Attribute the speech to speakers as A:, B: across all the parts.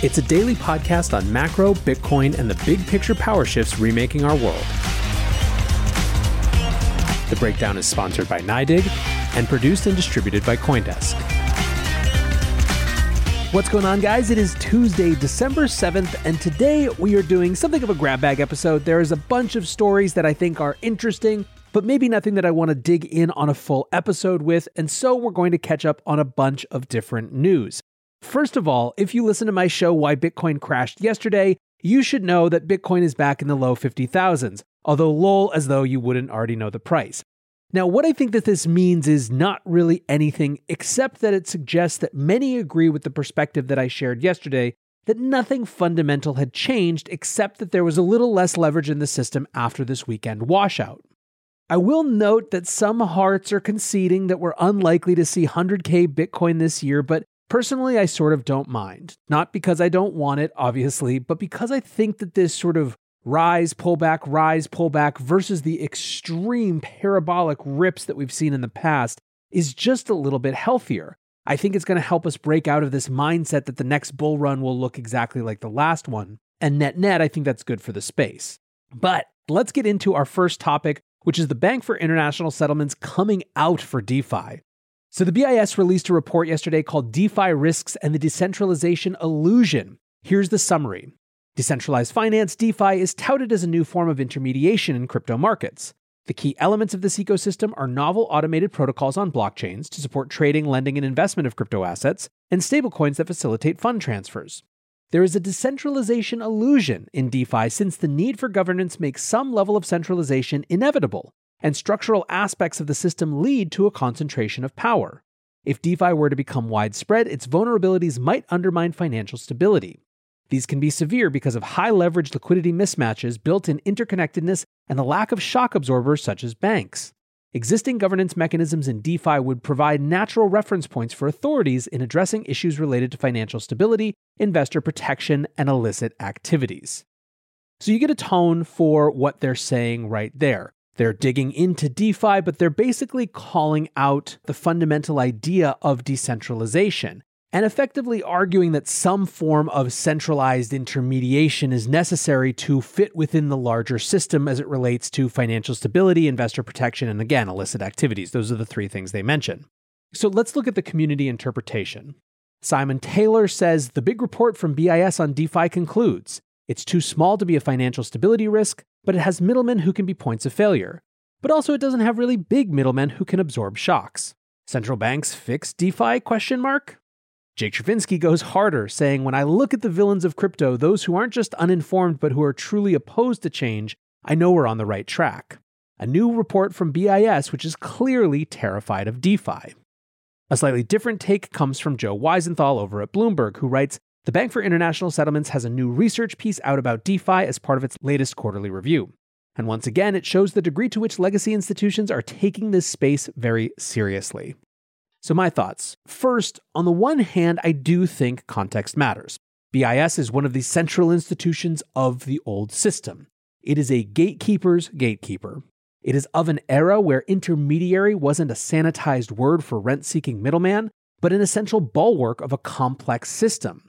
A: It's a daily podcast on macro, Bitcoin, and the big picture power shifts remaking our world. The Breakdown is sponsored by NYDIG and produced and distributed by Coindesk. What's going on, guys? It is Tuesday, December 7th, and today we are doing something of a grab bag episode. There is a bunch of stories that I think are interesting, but maybe nothing that I want to dig in on a full episode with, and so we're going to catch up on a bunch of different news. First of all, if you listen to my show Why Bitcoin Crashed yesterday, you should know that Bitcoin is back in the low 50,000s, although lol as though you wouldn't already know the price. Now, what I think that this means is not really anything except that it suggests that many agree with the perspective that I shared yesterday that nothing fundamental had changed except that there was a little less leverage in the system after this weekend washout. I will note that some hearts are conceding that we're unlikely to see 100k Bitcoin this year, but personally, I sort of don't mind. Not because I don't want it, obviously, but because I think that this sort of rise, pullback, rise, pullback versus the extreme parabolic rips that we've seen in the past is just a little bit healthier. I think it's going to help us break out of this mindset that the next bull run will look exactly like the last one. And net net, I think that's good for the space. But let's get into our first topic, which is the Bank for International Settlements coming out for DeFi. So the BIS released a report yesterday called DeFi Risks and the Decentralization Illusion. Here's the summary. Decentralized finance, DeFi, is touted as a new form of intermediation in crypto markets. The key elements of this ecosystem are novel automated protocols on blockchains to support trading, lending, and investment of crypto assets, and stablecoins that facilitate fund transfers. There is a decentralization illusion in DeFi since the need for governance makes some level of centralization inevitable, and structural aspects of the system lead to a concentration of power. If DeFi were to become widespread, its vulnerabilities might undermine financial stability. These can be severe because of high leverage liquidity mismatches, built in interconnectedness, and the lack of shock absorbers such as banks. Existing governance mechanisms in DeFi would provide natural reference points for authorities in addressing issues related to financial stability, investor protection, and illicit activities. So you get a tone for what they're saying right there. They're digging into DeFi, but they're basically calling out the fundamental idea of decentralization and effectively arguing that some form of centralized intermediation is necessary to fit within the larger system as it relates to financial stability, investor protection, and again, illicit activities. Those are the three things they mention. So let's look at the community interpretation. Simon Taylor says the big report from BIS on DeFi concludes it's too small to be a financial stability risk, but it has middlemen who can be points of failure. But also it doesn't have really big middlemen who can absorb shocks. Central banks fix DeFi question mark? Jake Chervinsky goes harder, saying, When I look at the villains of crypto, those who aren't just uninformed but who are truly opposed to change, I know we're on the right track. A new report from BIS, which is clearly terrified of DeFi. A slightly different take comes from Joe Weisenthal over at Bloomberg, who writes The Bank for International Settlements has a new research piece out about DeFi as part of its latest quarterly review. And once again, it shows the degree to which legacy institutions are taking this space very seriously. So, my thoughts. First, on the one hand, I do think context matters. BIS is one of the central institutions of the old system. It is a gatekeeper's gatekeeper. It is of an era where intermediary wasn't a sanitized word for rent seeking middleman, but an essential bulwark of a complex system.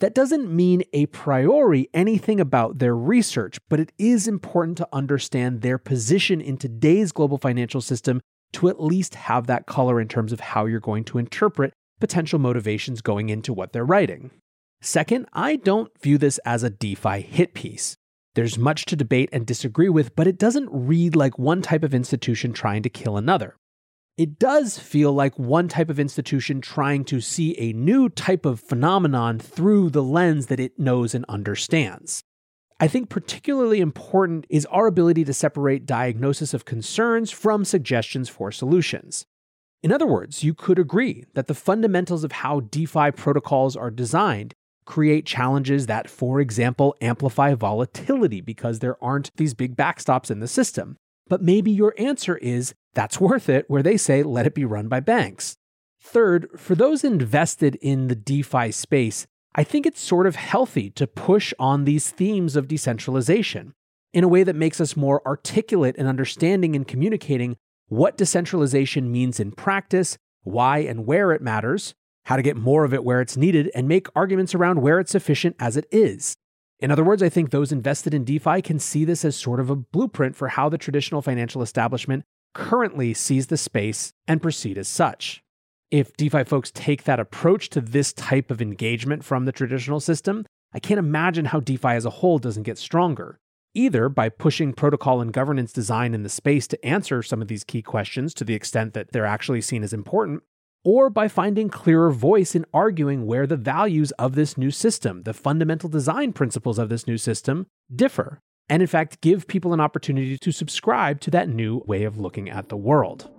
A: That doesn't mean a priori anything about their research, but it is important to understand their position in today's global financial system to at least have that color in terms of how you're going to interpret potential motivations going into what they're writing. Second, I don't view this as a DeFi hit piece. There's much to debate and disagree with, but it doesn't read like one type of institution trying to kill another. It does feel like one type of institution trying to see a new type of phenomenon through the lens that it knows and understands. I think particularly important is our ability to separate diagnosis of concerns from suggestions for solutions. In other words, you could agree that the fundamentals of how DeFi protocols are designed create challenges that, for example, amplify volatility because there aren't these big backstops in the system. But maybe your answer is that's worth it, where they say let it be run by banks. Third, for those invested in the DeFi space, I think it's sort of healthy to push on these themes of decentralization in a way that makes us more articulate in understanding and communicating what decentralization means in practice, why and where it matters, how to get more of it where it's needed, and make arguments around where it's sufficient as it is. In other words, I think those invested in DeFi can see this as sort of a blueprint for how the traditional financial establishment currently sees the space and proceed as such. If DeFi folks take that approach to this type of engagement from the traditional system, I can't imagine how DeFi as a whole doesn't get stronger, either by pushing protocol and governance design in the space to answer some of these key questions to the extent that they're actually seen as important, or by finding clearer voice in arguing where the values of this new system, the fundamental design principles of this new system, differ, and in fact give people an opportunity to subscribe to that new way of looking at the world.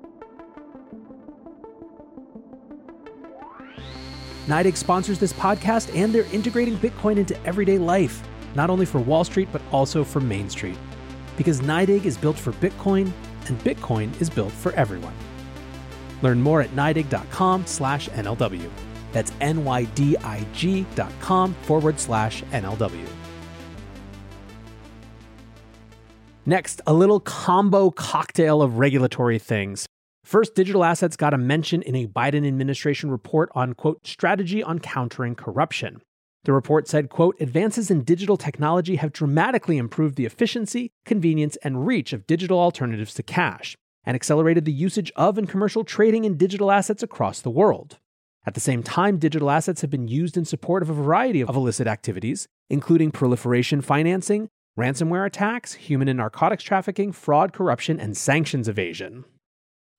A: NYDIG sponsors this podcast, and they're integrating Bitcoin into everyday life, not only for Wall Street, but also for Main Street. Because NYDIG is built for Bitcoin, and Bitcoin is built for everyone. Learn more at NYDIG.com slash NLW. That's N-Y-D-I-G dot com forward slash NLW. Next, a little combo cocktail of regulatory things. First, digital assets got a mention in a Biden administration report on, quote, strategy on countering corruption. The report said, quote, advances in digital technology have dramatically improved the efficiency, convenience, and reach of digital alternatives to cash and accelerated the usage of and commercial trading in digital assets across the world. At the same time, digital assets have been used in support of a variety of illicit activities, including proliferation financing, ransomware attacks, human and narcotics trafficking, fraud, corruption, and sanctions evasion.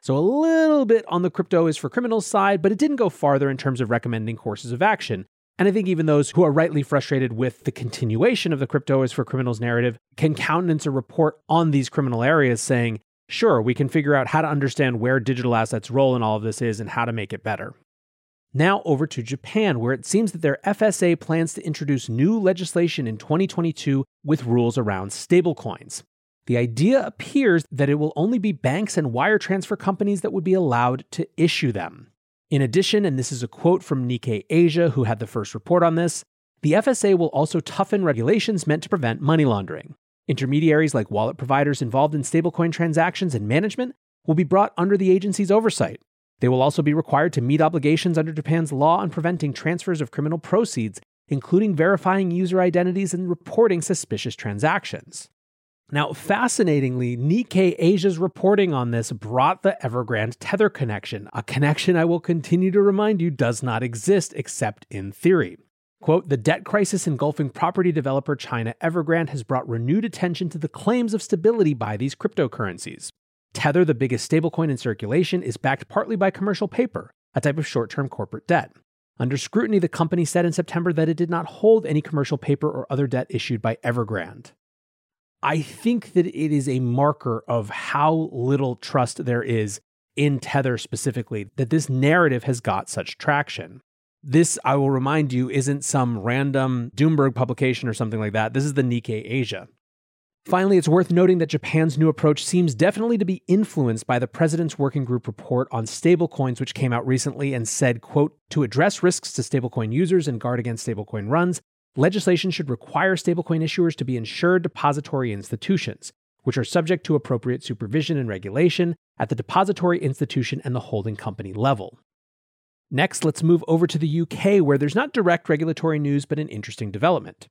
A: So, a little bit on the crypto is for criminals side, but it didn't go farther in terms of recommending courses of action. And I think even those who are rightly frustrated with the continuation of the crypto is for criminals narrative can countenance a report on these criminal areas saying, sure, we can figure out how to understand where digital assets' role in all of this is and how to make it better. Now over to Japan, where it seems that their FSA plans to introduce new legislation in 2022 with rules around stablecoins. The idea appears that it will only be banks and wire transfer companies that would be allowed to issue them. In addition, and this is a quote from Nikkei Asia, who had the first report on this, the FSA will also toughen regulations meant to prevent money laundering. Intermediaries like wallet providers involved in stablecoin transactions and management will be brought under the agency's oversight. They will also be required to meet obligations under Japan's law on preventing transfers of criminal proceeds, including verifying user identities and reporting suspicious transactions. Now, fascinatingly, Nikkei Asia's reporting on this brought the Evergrande Tether connection, a connection I will continue to remind you does not exist except in theory. Quote, the debt crisis engulfing property developer China Evergrande has brought renewed attention to the claims of stability by these cryptocurrencies. Tether, the biggest stablecoin in circulation, is backed partly by commercial paper, a type of short term corporate debt. Under scrutiny, the company said in September that it did not hold any commercial paper or other debt issued by Evergrande. I think that it is a marker of how little trust there is in Tether specifically that this narrative has got such traction. This, I will remind you, isn't some random Doomberg publication or something like that. This is the Nikkei Asia. Finally, it's worth noting that Japan's new approach seems definitely to be influenced by the President's Working Group report on stablecoins, which came out recently and said, quote, to address risks to stablecoin users and guard against stablecoin runs, legislation should require stablecoin issuers to be insured depository institutions, which are subject to appropriate supervision and regulation at the depository institution and the holding company level. Next, let's move over to the UK, where there's not direct regulatory news, but an interesting development.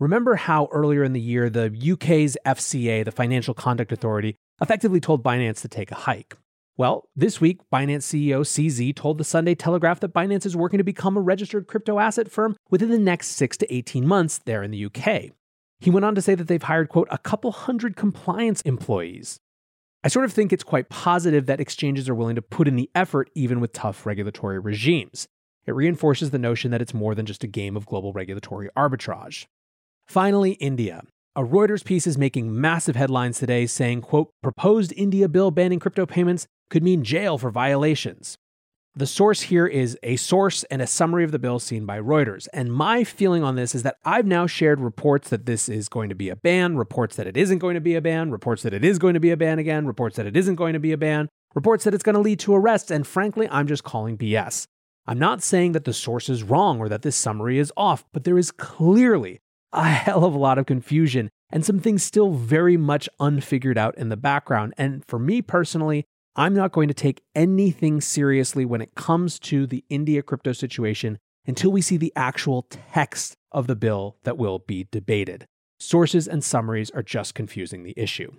A: Remember how earlier in the year, the UK's FCA, the Financial Conduct Authority, effectively told Binance to take a hike? Well, this week, Binance CEO CZ told the Sunday Telegraph that Binance is working to become a registered crypto asset firm within the next six to 18 months there in the UK. He went on to say that they've hired, quote, a couple hundred compliance employees. I sort of think it's quite positive that exchanges are willing to put in the effort even with tough regulatory regimes. It reinforces the notion that it's more than just a game of global regulatory arbitrage. Finally, India. A Reuters piece is making massive headlines today saying, quote, proposed India bill banning crypto payments could mean jail for violations. The source here is a source and a summary of the bill seen by Reuters. And my feeling on this is that I've now shared reports that this is going to be a ban, reports that it isn't going to be a ban, reports that it is going to be a ban again, reports that it isn't going to be a ban, reports that it's going to lead to arrests. And frankly, I'm just calling BS. I'm not saying that the source is wrong or that this summary is off, but there is clearly a hell of a lot of confusion and some things still very much unfigured out in the background. And for me personally, I'm not going to take anything seriously when it comes to the India crypto situation until we see the actual text of the bill that will be debated. Sources and summaries are just confusing the issue.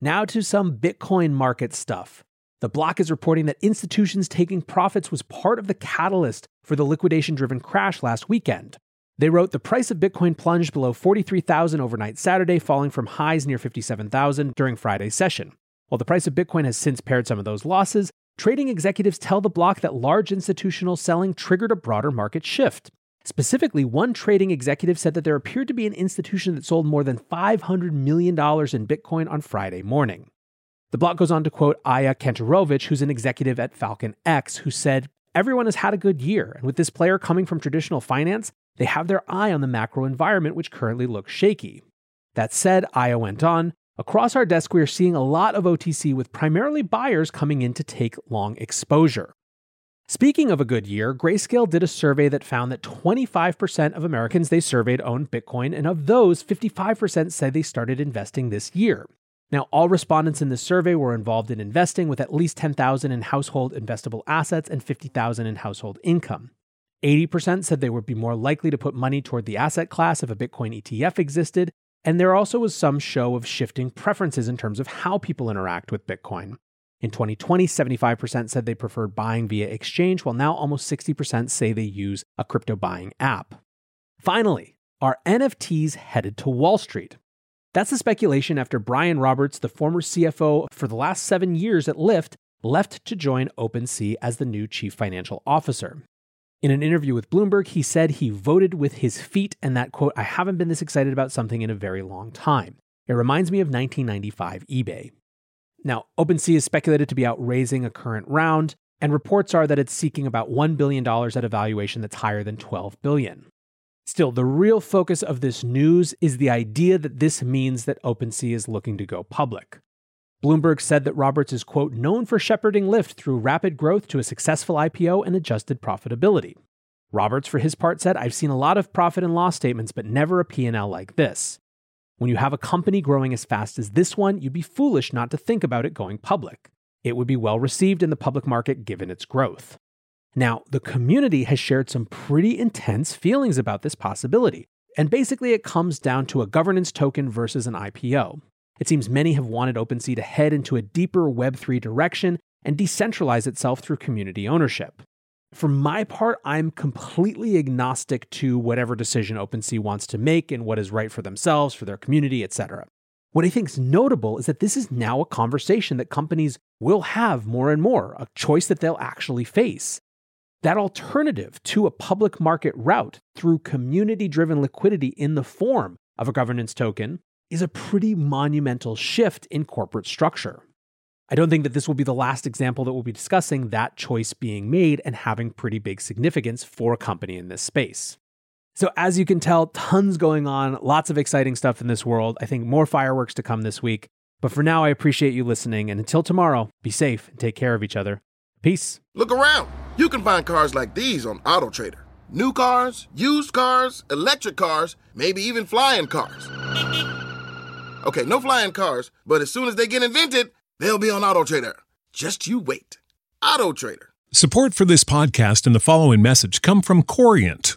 A: Now to some Bitcoin market stuff. The block is reporting that institutions taking profits was part of the catalyst for the liquidation driven crash last weekend. They wrote the price of Bitcoin plunged below 43,000 overnight Saturday, falling from highs near 57,000 during Friday's session. While the price of Bitcoin has since pared some of those losses, trading executives tell the block that large institutional selling triggered a broader market shift. Specifically, one trading executive said that there appeared to be an institution that sold more than $500 million in Bitcoin on Friday morning. The block goes on to quote Aya Kantorovich, who's an executive at Falcon X, who said, Everyone has had a good year, and with this player coming from traditional finance, they have their eye on the macro environment, which currently looks shaky. That said, Aya went on, Across our desk, we are seeing a lot of OTC with primarily buyers coming in to take long exposure. Speaking of a good year, Grayscale did a survey that found that 25% of Americans they surveyed owned Bitcoin, and of those, 55% said they started investing this year. Now, all respondents in this survey were involved in investing with at least 10,000 in household investable assets and 50,000 in household income. 80% said they would be more likely to put money toward the asset class if a Bitcoin ETF existed, and there also was some show of shifting preferences in terms of how people interact with Bitcoin. In 2020, 75% said they preferred buying via exchange, while now almost 60% say they use a crypto buying app. Finally, are NFTs headed to Wall Street? That's the speculation after Brian Roberts, the former CFO for the last seven years at Lyft, left to join OpenSea as the new chief financial officer. In an interview with Bloomberg, he said he voted with his feet and that, quote, I haven't been this excited about something in a very long time. It reminds me of 1995 eBay. Now, OpenSea is speculated to be out raising a current round, and reports are that it's seeking about $1 billion at a valuation that's higher than 12 billion. Still, the real focus of this news is the idea that this means that OpenSea is looking to go public. Bloomberg said that Roberts is, quote, known for shepherding Lyft through rapid growth to a successful IPO and adjusted profitability. Roberts, for his part, said, I've seen a lot of profit and loss statements, but never a P&L like this. When you have a company growing as fast as this one, you'd be foolish not to think about it going public. It would be well received in the public market given its growth. Now, the community has shared some pretty intense feelings about this possibility, and basically it comes down to a governance token versus an IPO. It seems many have wanted OpenSea to head into a deeper Web3 direction and decentralize itself through community ownership. For my part, I'm completely agnostic to whatever decision OpenSea wants to make and what is right for themselves, for their community, etc. What I think is notable is that this is now a conversation that companies will have more and more, a choice that they'll actually face. That alternative to a public market route through community driven liquidity in the form of a governance token is a pretty monumental shift in corporate structure. I don't think that this will be the last example that we'll be discussing that choice being made and having pretty big significance for a company in this space. So, as you can tell, tons going on, lots of exciting stuff in this world. I think more fireworks to come this week. But for now, I appreciate you listening. And until tomorrow, be safe and take care of each other. Peace.
B: Look around. You can find cars like these on AutoTrader new cars, used cars, electric cars, maybe even flying cars. Okay, no flying cars, but as soon as they get invented, they'll be on Auto Trader. Just you wait. Auto Trader.
C: Support for this podcast and the following message come from Corient.